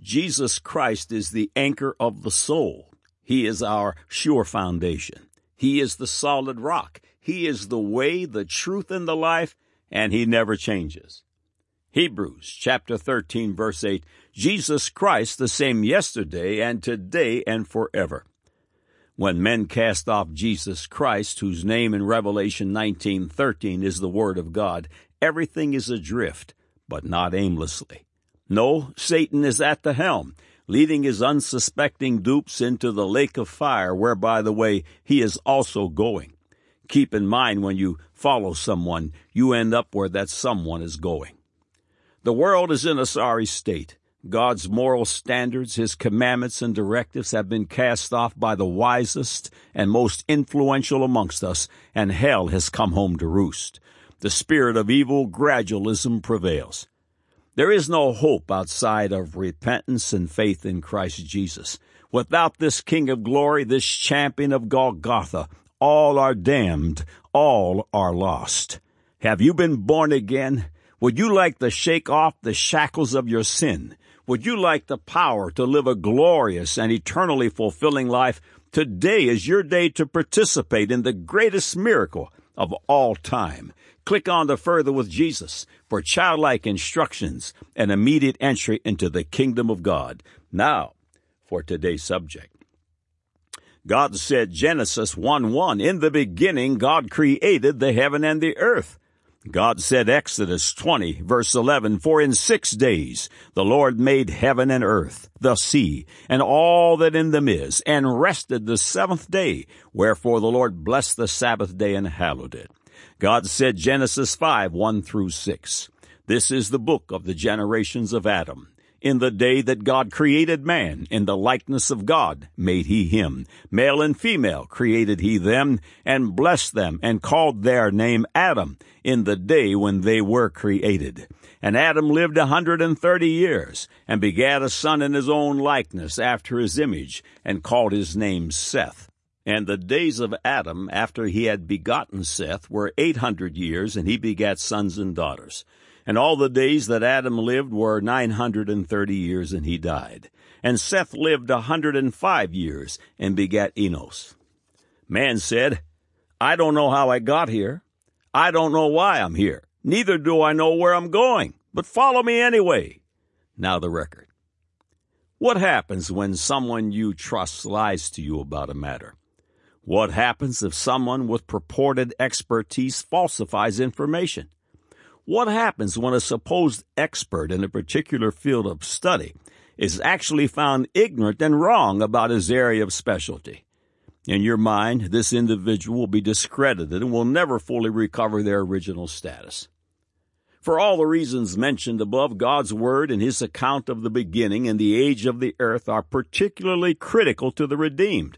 Jesus Christ is the anchor of the soul. He is our sure foundation. He is the solid rock. He is the way, the truth, and the life, and He never changes. Hebrews chapter 13 verse 8, Jesus Christ the same yesterday and today and forever. When men cast off Jesus Christ, whose name in Revelation 19:13 is the word of God, everything is adrift, but not aimlessly. No, Satan is at the helm, leading his unsuspecting dupes into the lake of fire, where, by the way, he is also going. Keep in mind when you follow someone, you end up where that someone is going. The world is in a sorry state. God's moral standards, His commandments and directives have been cast off by the wisest and most influential amongst us, and hell has come home to roost. The spirit of evil gradualism prevails. There is no hope outside of repentance and faith in Christ Jesus. Without this King of glory, this champion of Golgotha, all are damned, all are lost. Have you been born again? Would you like to shake off the shackles of your sin? Would you like the power to live a glorious and eternally fulfilling life? Today is your day to participate in the greatest miracle of all time. Click on the Further with Jesus for childlike instructions and immediate entry into the kingdom of God. Now, for today's subject. God said Genesis 1 1, In the beginning God created the heaven and the earth. God said Exodus 20 verse 11, For in six days the Lord made heaven and earth, the sea, and all that in them is, and rested the seventh day. Wherefore the Lord blessed the Sabbath day and hallowed it. God said Genesis 5 1 through 6. This is the book of the generations of Adam. In the day that God created man, in the likeness of God made he him. Male and female created he them, and blessed them, and called their name Adam, in the day when they were created. And Adam lived a hundred and thirty years, and begat a son in his own likeness, after his image, and called his name Seth. And the days of Adam after he had begotten Seth were eight hundred years, and he begat sons and daughters. And all the days that Adam lived were nine hundred and thirty years, and he died. And Seth lived a hundred and five years, and begat Enos. Man said, I don't know how I got here. I don't know why I'm here. Neither do I know where I'm going. But follow me anyway. Now the record. What happens when someone you trust lies to you about a matter? What happens if someone with purported expertise falsifies information? What happens when a supposed expert in a particular field of study is actually found ignorant and wrong about his area of specialty? In your mind, this individual will be discredited and will never fully recover their original status. For all the reasons mentioned above, God's Word and His account of the beginning and the age of the earth are particularly critical to the redeemed.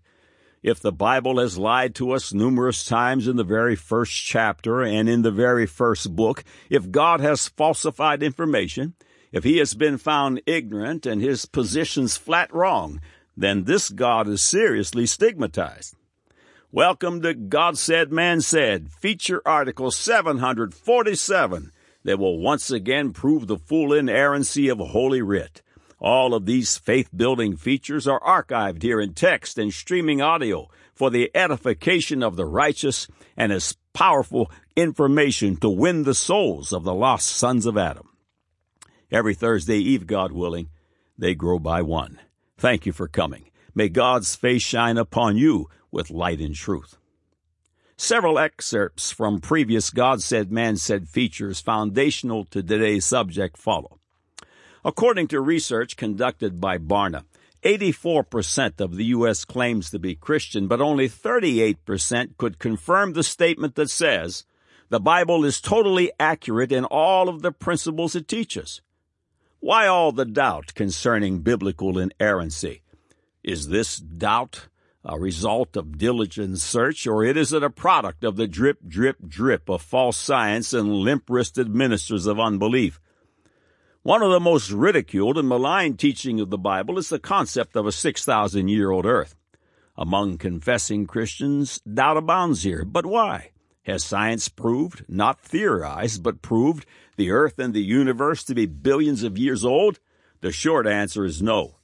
If the Bible has lied to us numerous times in the very first chapter and in the very first book, if God has falsified information, if he has been found ignorant and his positions flat wrong, then this God is seriously stigmatized. Welcome to God Said, Man Said, feature article 747 that will once again prove the full inerrancy of Holy Writ. All of these faith building features are archived here in text and streaming audio for the edification of the righteous and as powerful information to win the souls of the lost sons of Adam. Every Thursday Eve, God willing, they grow by one. Thank you for coming. May God's face shine upon you with light and truth. Several excerpts from previous God Said, Man Said features foundational to today's subject follow. According to research conducted by Barna, 84% of the U.S. claims to be Christian, but only 38% could confirm the statement that says, the Bible is totally accurate in all of the principles it teaches. Why all the doubt concerning biblical inerrancy? Is this doubt a result of diligent search, or is it a product of the drip, drip, drip of false science and limp wristed ministers of unbelief? One of the most ridiculed and maligned teaching of the Bible is the concept of a 6,000 year old earth. Among confessing Christians, doubt abounds here. But why? Has science proved, not theorized, but proved the earth and the universe to be billions of years old? The short answer is no.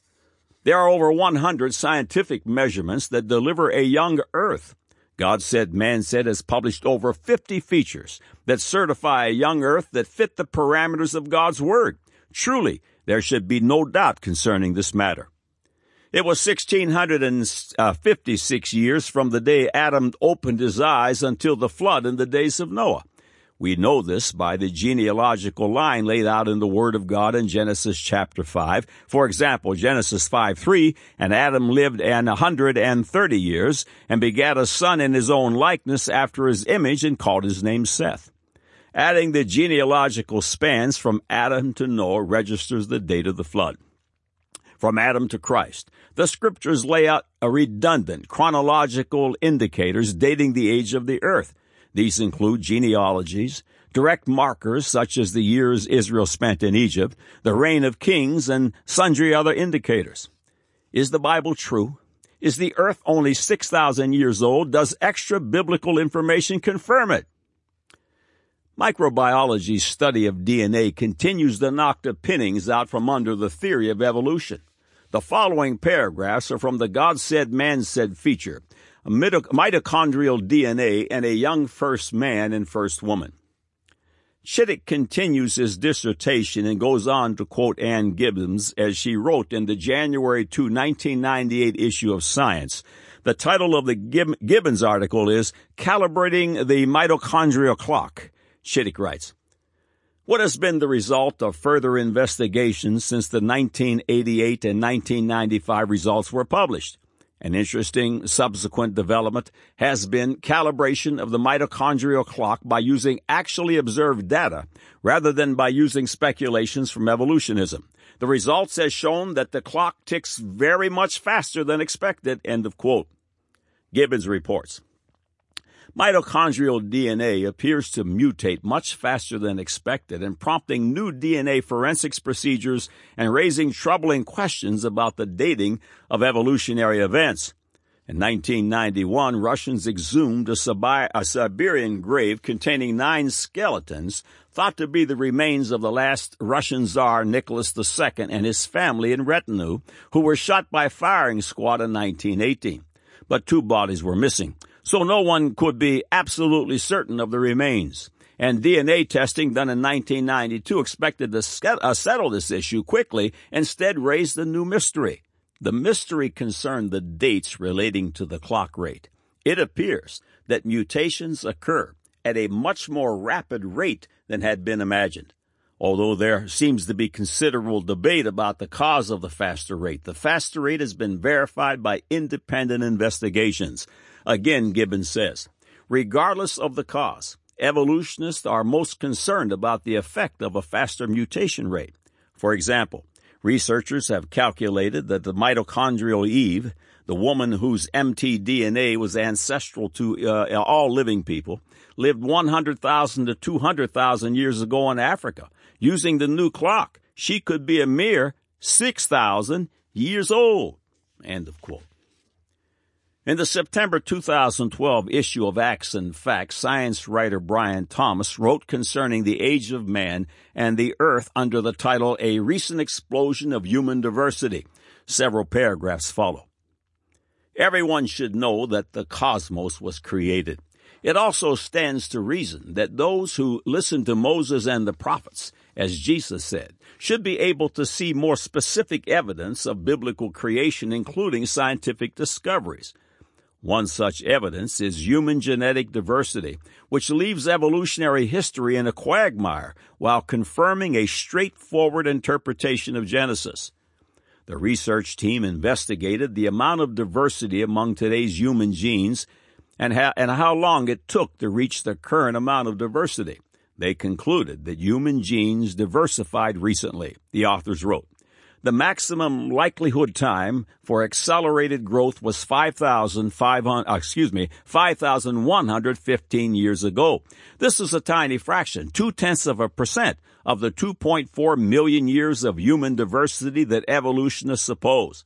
There are over 100 scientific measurements that deliver a young Earth. God Said, Man Said has published over 50 features that certify a young Earth that fit the parameters of God's Word. Truly, there should be no doubt concerning this matter. It was 1656 uh, years from the day Adam opened his eyes until the flood in the days of Noah. We know this by the genealogical line laid out in the Word of God in Genesis chapter 5. For example, Genesis 5 3, and Adam lived an hundred and thirty years, and begat a son in his own likeness after his image, and called his name Seth. Adding the genealogical spans from Adam to Noah registers the date of the flood. From Adam to Christ, the scriptures lay out a redundant chronological indicators dating the age of the earth. These include genealogies, direct markers such as the years Israel spent in Egypt, the reign of kings, and sundry other indicators. Is the Bible true? Is the earth only 6,000 years old? Does extra biblical information confirm it? Microbiology's study of DNA continues to knock the pinnings out from under the theory of evolution. The following paragraphs are from the God Said, Man Said feature mitochondrial DNA and a young first man and first woman. Chittick continues his dissertation and goes on to quote Ann Gibbons as she wrote in the January 2, 1998 issue of Science. The title of the Gibbons article is Calibrating the Mitochondrial Clock. Chittick writes, what has been the result of further investigations since the 1988 and 1995 results were published? An interesting subsequent development has been calibration of the mitochondrial clock by using actually observed data rather than by using speculations from evolutionism. The results has shown that the clock ticks very much faster than expected. End of quote. Gibbons reports. Mitochondrial DNA appears to mutate much faster than expected and prompting new DNA forensics procedures and raising troubling questions about the dating of evolutionary events. In 1991, Russians exhumed a, a, Siberian grave containing nine skeletons thought to be the remains of the last Russian Tsar Nicholas II and his family and retinue, who were shot by firing squad in 1918. But two bodies were missing so no one could be absolutely certain of the remains. And DNA testing done in 1992 expected to uh, settle this issue quickly, instead raised a new mystery. The mystery concerned the dates relating to the clock rate. It appears that mutations occur at a much more rapid rate than had been imagined. Although there seems to be considerable debate about the cause of the faster rate, the faster rate has been verified by independent investigations. Again, Gibbons says, regardless of the cause, evolutionists are most concerned about the effect of a faster mutation rate. For example, researchers have calculated that the mitochondrial Eve, the woman whose mtDNA was ancestral to uh, all living people, lived 100,000 to 200,000 years ago in Africa. Using the new clock, she could be a mere 6,000 years old. End of quote. In the September 2012 issue of Acts and Facts, science writer Brian Thomas wrote concerning the age of man and the earth under the title A Recent Explosion of Human Diversity. Several paragraphs follow. Everyone should know that the cosmos was created. It also stands to reason that those who listen to Moses and the prophets, as Jesus said, should be able to see more specific evidence of biblical creation, including scientific discoveries. One such evidence is human genetic diversity, which leaves evolutionary history in a quagmire while confirming a straightforward interpretation of Genesis. The research team investigated the amount of diversity among today's human genes and how, and how long it took to reach the current amount of diversity. They concluded that human genes diversified recently, the authors wrote the maximum likelihood time for accelerated growth was 5,500, uh, excuse me, 5,115 years ago. This is a tiny fraction, two tenths of a percent of the 2.4 million years of human diversity that evolutionists suppose.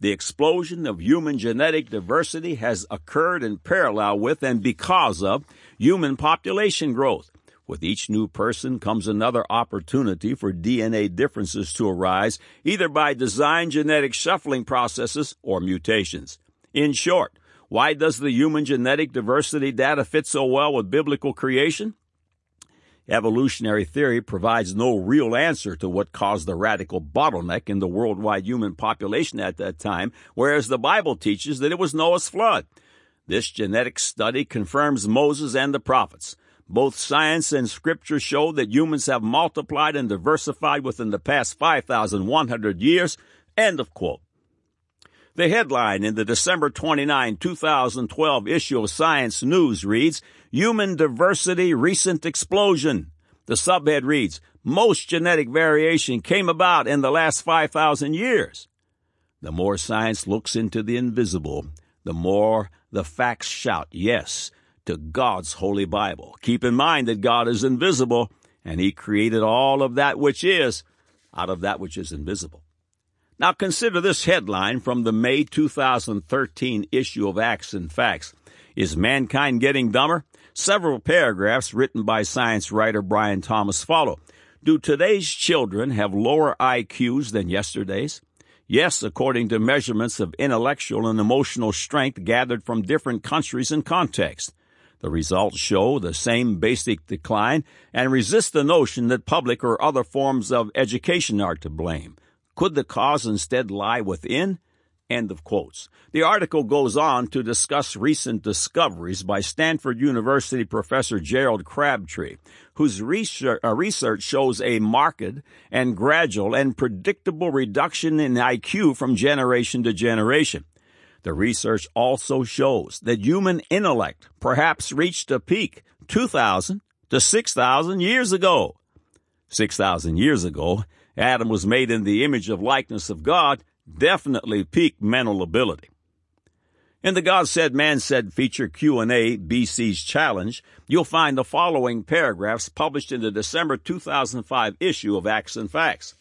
The explosion of human genetic diversity has occurred in parallel with and because of human population growth With each new person comes another opportunity for DNA differences to arise, either by design genetic shuffling processes or mutations. In short, why does the human genetic diversity data fit so well with biblical creation? Evolutionary theory provides no real answer to what caused the radical bottleneck in the worldwide human population at that time, whereas the Bible teaches that it was Noah's flood. This genetic study confirms Moses and the prophets. Both science and scripture show that humans have multiplied and diversified within the past 5,100 years. End of quote. The headline in the December 29, 2012 issue of Science News reads, Human Diversity Recent Explosion. The subhead reads, Most genetic variation came about in the last 5,000 years. The more science looks into the invisible, the more the facts shout yes to God's holy Bible. Keep in mind that God is invisible and he created all of that which is out of that which is invisible. Now consider this headline from the May 2013 issue of Acts and Facts. Is mankind getting dumber? Several paragraphs written by science writer Brian Thomas follow. Do today's children have lower IQs than yesterday's? Yes, according to measurements of intellectual and emotional strength gathered from different countries and contexts. The results show the same basic decline and resist the notion that public or other forms of education are to blame. Could the cause instead lie within? End of quotes. The article goes on to discuss recent discoveries by Stanford University professor Gerald Crabtree, whose research, uh, research shows a marked and gradual and predictable reduction in IQ from generation to generation. The research also shows that human intellect perhaps reached a peak 2,000 to 6,000 years ago. 6,000 years ago, Adam was made in the image of likeness of God, definitely peak mental ability. In the God Said Man Said feature Q&A, BC's Challenge, you'll find the following paragraphs published in the December 2005 issue of Acts and Facts.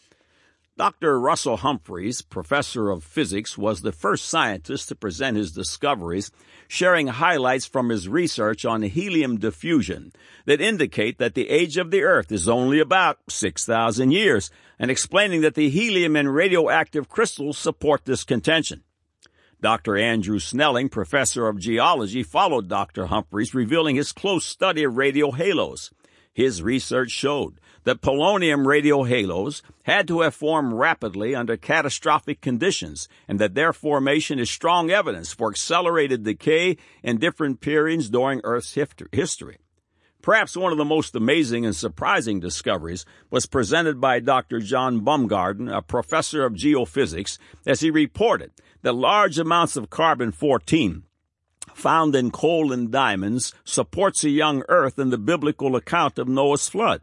Dr. Russell Humphreys, professor of physics, was the first scientist to present his discoveries, sharing highlights from his research on helium diffusion that indicate that the age of the Earth is only about 6,000 years, and explaining that the helium and radioactive crystals support this contention. Dr. Andrew Snelling, professor of geology, followed Dr. Humphreys, revealing his close study of radio halos. His research showed that polonium radio halos had to have formed rapidly under catastrophic conditions, and that their formation is strong evidence for accelerated decay in different periods during Earth's history. Perhaps one of the most amazing and surprising discoveries was presented by Dr. John Baumgardner, a professor of geophysics, as he reported that large amounts of carbon 14 found in coal and diamonds supports a young Earth in the biblical account of Noah's flood.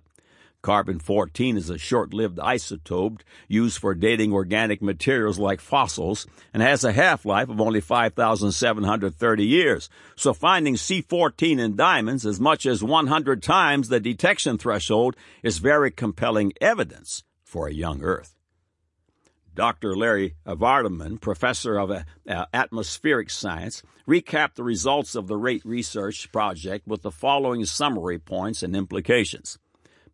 Carbon 14 is a short lived isotope used for dating organic materials like fossils and has a half life of only 5,730 years. So finding C14 in diamonds as much as 100 times the detection threshold is very compelling evidence for a young Earth. Dr. Larry Vardiman, professor of uh, atmospheric science, recapped the results of the RATE research project with the following summary points and implications.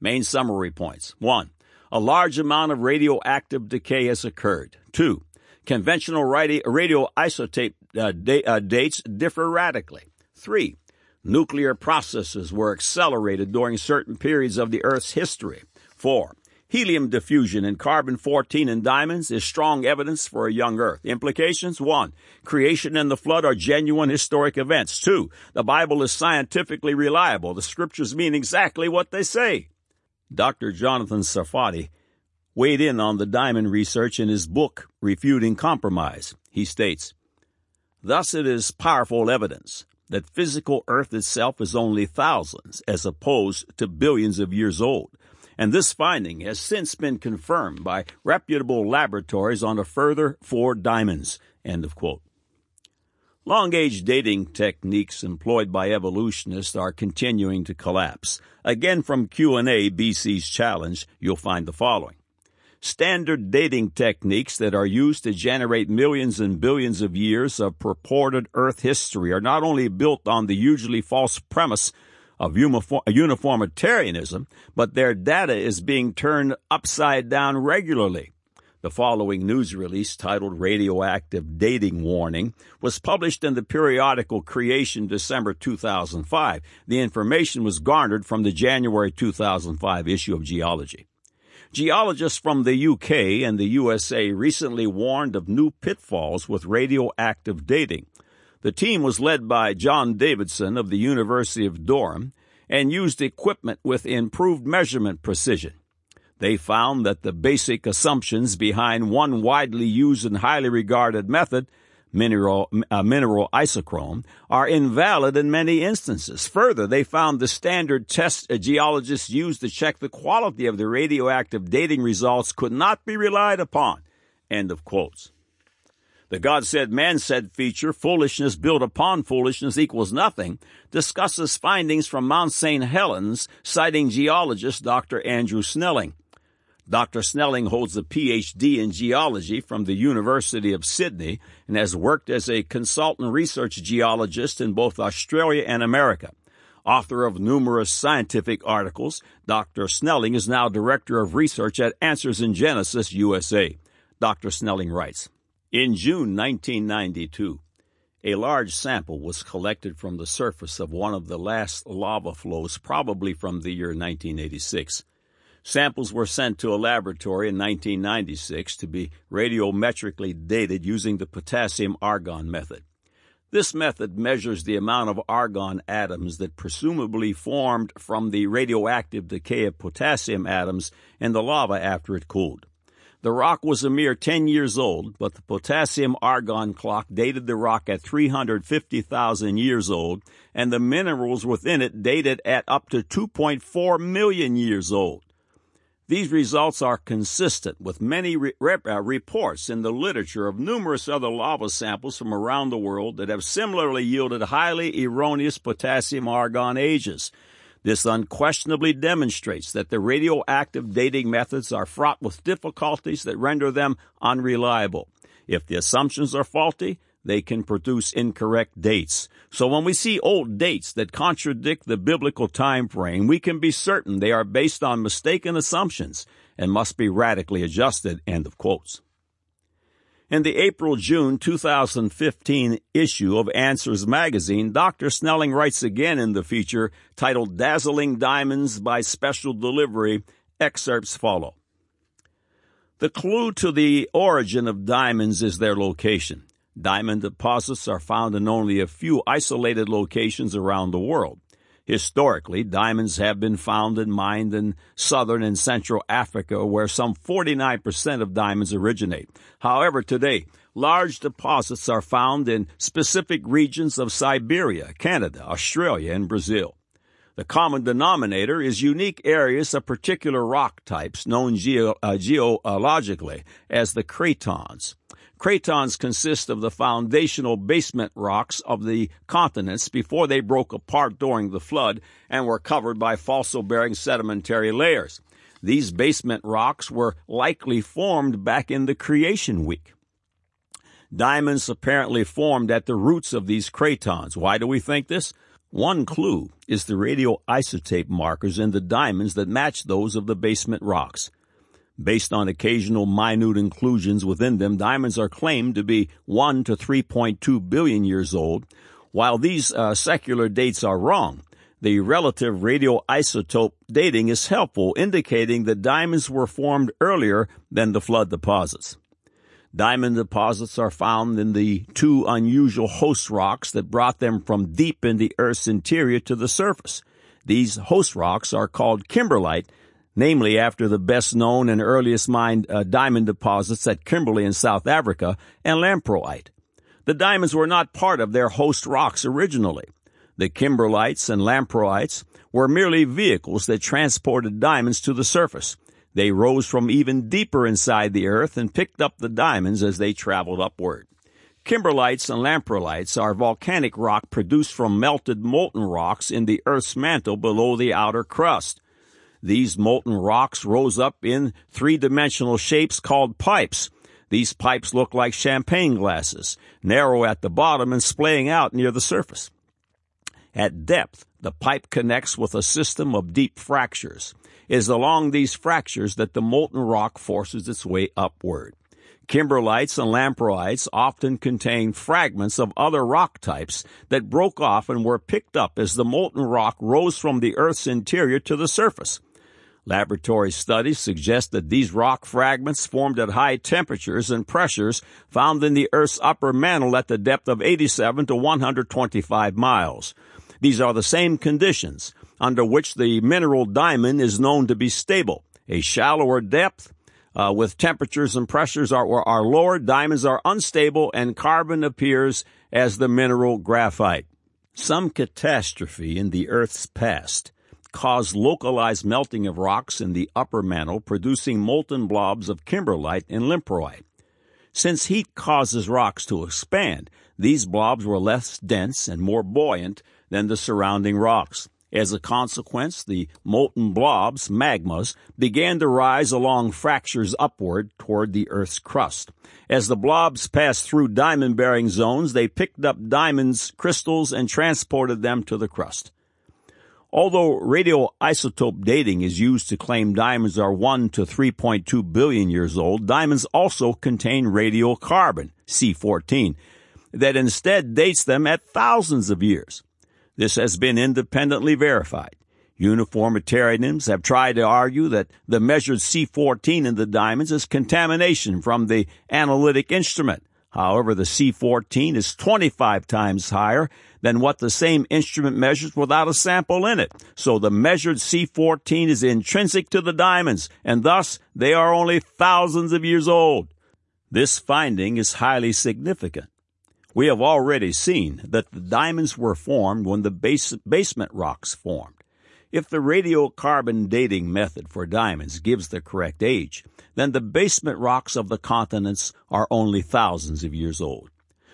Main summary points. One, a large amount of radioactive decay has occurred. Two, conventional radioisotope uh, da- uh, dates differ radically. Three, nuclear processes were accelerated during certain periods of the Earth's history. Four, helium diffusion in carbon 14 in diamonds is strong evidence for a young Earth. Implications? One, creation and the flood are genuine historic events. Two, the Bible is scientifically reliable. The scriptures mean exactly what they say. Dr. Jonathan Sarfati weighed in on the diamond research in his book, Refuting Compromise. He states, Thus it is powerful evidence that physical Earth itself is only thousands as opposed to billions of years old. And this finding has since been confirmed by reputable laboratories on a further four diamonds. End of quote. Long age dating techniques employed by evolutionists are continuing to collapse. Again from Q&A BC's challenge, you'll find the following. Standard dating techniques that are used to generate millions and billions of years of purported Earth history are not only built on the usually false premise of uniformitarianism, but their data is being turned upside down regularly. The following news release, titled Radioactive Dating Warning, was published in the periodical Creation December 2005. The information was garnered from the January 2005 issue of Geology. Geologists from the UK and the USA recently warned of new pitfalls with radioactive dating. The team was led by John Davidson of the University of Durham and used equipment with improved measurement precision. They found that the basic assumptions behind one widely used and highly regarded method, mineral, uh, mineral isochron, are invalid in many instances. Further, they found the standard tests geologists used to check the quality of the radioactive dating results could not be relied upon. End of quotes. The God said, man said feature, foolishness built upon foolishness equals nothing, discusses findings from Mount St. Helens, citing geologist Dr. Andrew Snelling. Dr. Snelling holds a PhD in geology from the University of Sydney and has worked as a consultant research geologist in both Australia and America. Author of numerous scientific articles, Dr. Snelling is now Director of Research at Answers in Genesis USA. Dr. Snelling writes, In June 1992, a large sample was collected from the surface of one of the last lava flows, probably from the year 1986. Samples were sent to a laboratory in 1996 to be radiometrically dated using the potassium argon method. This method measures the amount of argon atoms that presumably formed from the radioactive decay of potassium atoms in the lava after it cooled. The rock was a mere 10 years old, but the potassium argon clock dated the rock at 350,000 years old, and the minerals within it dated at up to 2.4 million years old. These results are consistent with many re- uh, reports in the literature of numerous other lava samples from around the world that have similarly yielded highly erroneous potassium argon ages. This unquestionably demonstrates that the radioactive dating methods are fraught with difficulties that render them unreliable. If the assumptions are faulty, they can produce incorrect dates. So when we see old dates that contradict the biblical time frame, we can be certain they are based on mistaken assumptions and must be radically adjusted. End of quotes. In the April-June 2015 issue of Answers magazine, Dr. Snelling writes again in the feature titled Dazzling Diamonds by Special Delivery. Excerpts follow. The clue to the origin of diamonds is their location. Diamond deposits are found in only a few isolated locations around the world. Historically, diamonds have been found and mined in southern and central Africa, where some 49% of diamonds originate. However, today, large deposits are found in specific regions of Siberia, Canada, Australia, and Brazil. The common denominator is unique areas of particular rock types known uh, geologically as the cratons. Cratons consist of the foundational basement rocks of the continents before they broke apart during the flood and were covered by fossil bearing sedimentary layers. These basement rocks were likely formed back in the creation week. Diamonds apparently formed at the roots of these cratons. Why do we think this? One clue is the radioisotope markers in the diamonds that match those of the basement rocks. Based on occasional minute inclusions within them, diamonds are claimed to be 1 to 3.2 billion years old. While these uh, secular dates are wrong, the relative radioisotope dating is helpful, indicating that diamonds were formed earlier than the flood deposits. Diamond deposits are found in the two unusual host rocks that brought them from deep in the Earth's interior to the surface. These host rocks are called kimberlite namely after the best known and earliest mined uh, diamond deposits at Kimberley in South Africa and lamproite. The diamonds were not part of their host rocks originally. The kimberlites and lamproites were merely vehicles that transported diamonds to the surface. They rose from even deeper inside the earth and picked up the diamonds as they traveled upward. Kimberlites and lamprolites are volcanic rock produced from melted molten rocks in the Earth's mantle below the outer crust. These molten rocks rose up in three-dimensional shapes called pipes. These pipes look like champagne glasses, narrow at the bottom and splaying out near the surface. At depth, the pipe connects with a system of deep fractures. It is along these fractures that the molten rock forces its way upward. Kimberlites and lamproites often contain fragments of other rock types that broke off and were picked up as the molten rock rose from the Earth's interior to the surface. Laboratory studies suggest that these rock fragments formed at high temperatures and pressures found in the Earth's upper mantle at the depth of 87 to 125 miles. These are the same conditions under which the mineral diamond is known to be stable. A shallower depth, uh, with temperatures and pressures are, are lower, diamonds are unstable, and carbon appears as the mineral graphite. Some catastrophe in the Earth's past caused localized melting of rocks in the upper mantle, producing molten blobs of kimberlite and lamproite. Since heat causes rocks to expand, these blobs were less dense and more buoyant than the surrounding rocks. As a consequence, the molten blobs, magmas, began to rise along fractures upward toward the Earth's crust. As the blobs passed through diamond bearing zones, they picked up diamonds, crystals, and transported them to the crust. Although radioisotope dating is used to claim diamonds are 1 to 3.2 billion years old, diamonds also contain radiocarbon, C14, that instead dates them at thousands of years. This has been independently verified. Uniformitarians have tried to argue that the measured C14 in the diamonds is contamination from the analytic instrument. However, the C14 is 25 times higher than what the same instrument measures without a sample in it. So the measured C14 is intrinsic to the diamonds, and thus they are only thousands of years old. This finding is highly significant. We have already seen that the diamonds were formed when the base, basement rocks formed. If the radiocarbon dating method for diamonds gives the correct age, then the basement rocks of the continents are only thousands of years old.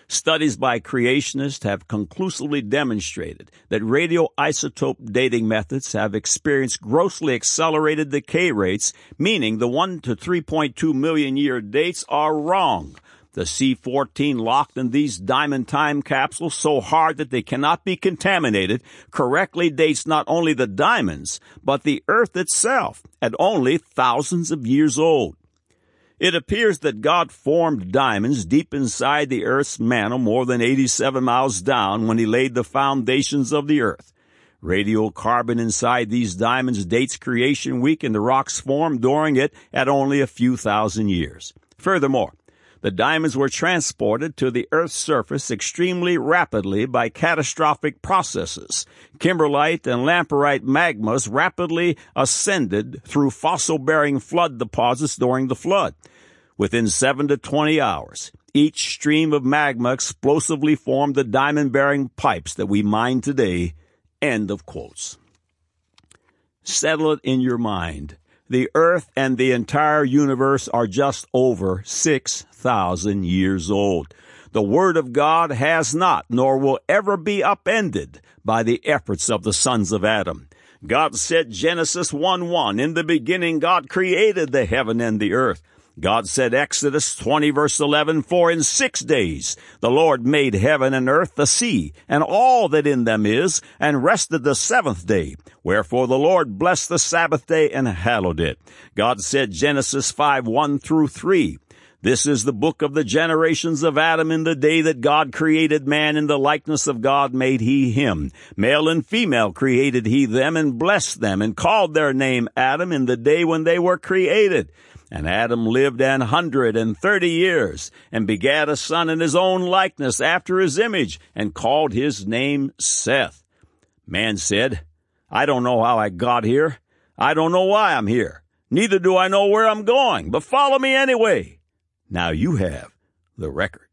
Studies by creationists have conclusively demonstrated that radioisotope dating methods have experienced grossly accelerated decay rates, meaning the 1 to 3.2 million year dates are wrong. The C-14 locked in these diamond time capsules so hard that they cannot be contaminated correctly dates not only the diamonds, but the Earth itself at only thousands of years old. It appears that God formed diamonds deep inside the Earth's mantle more than 87 miles down when He laid the foundations of the Earth. Radiocarbon inside these diamonds dates creation week and the rocks formed during it at only a few thousand years. Furthermore, the diamonds were transported to the Earth's surface extremely rapidly by catastrophic processes. Kimberlite and lamproite magmas rapidly ascended through fossil-bearing flood deposits during the flood. Within 7 to 20 hours, each stream of magma explosively formed the diamond-bearing pipes that we mine today. End of quotes. Settle it in your mind the earth and the entire universe are just over 6,000 years old. The Word of God has not, nor will ever be upended by the efforts of the sons of Adam. God said Genesis 1 1, in the beginning God created the heaven and the earth. God said Exodus 20 verse 11, For in six days the Lord made heaven and earth, the sea, and all that in them is, and rested the seventh day. Wherefore the Lord blessed the Sabbath day and hallowed it. God said Genesis 5 1 through 3, this is the book of the generations of Adam in the day that God created man in the likeness of God made he him. Male and female created he them and blessed them and called their name Adam in the day when they were created. And Adam lived an hundred and thirty years, and begat a son in his own likeness after his image, and called his name Seth. Man said, I don't know how I got here. I don't know why I'm here. Neither do I know where I'm going, but follow me anyway. Now you have the record.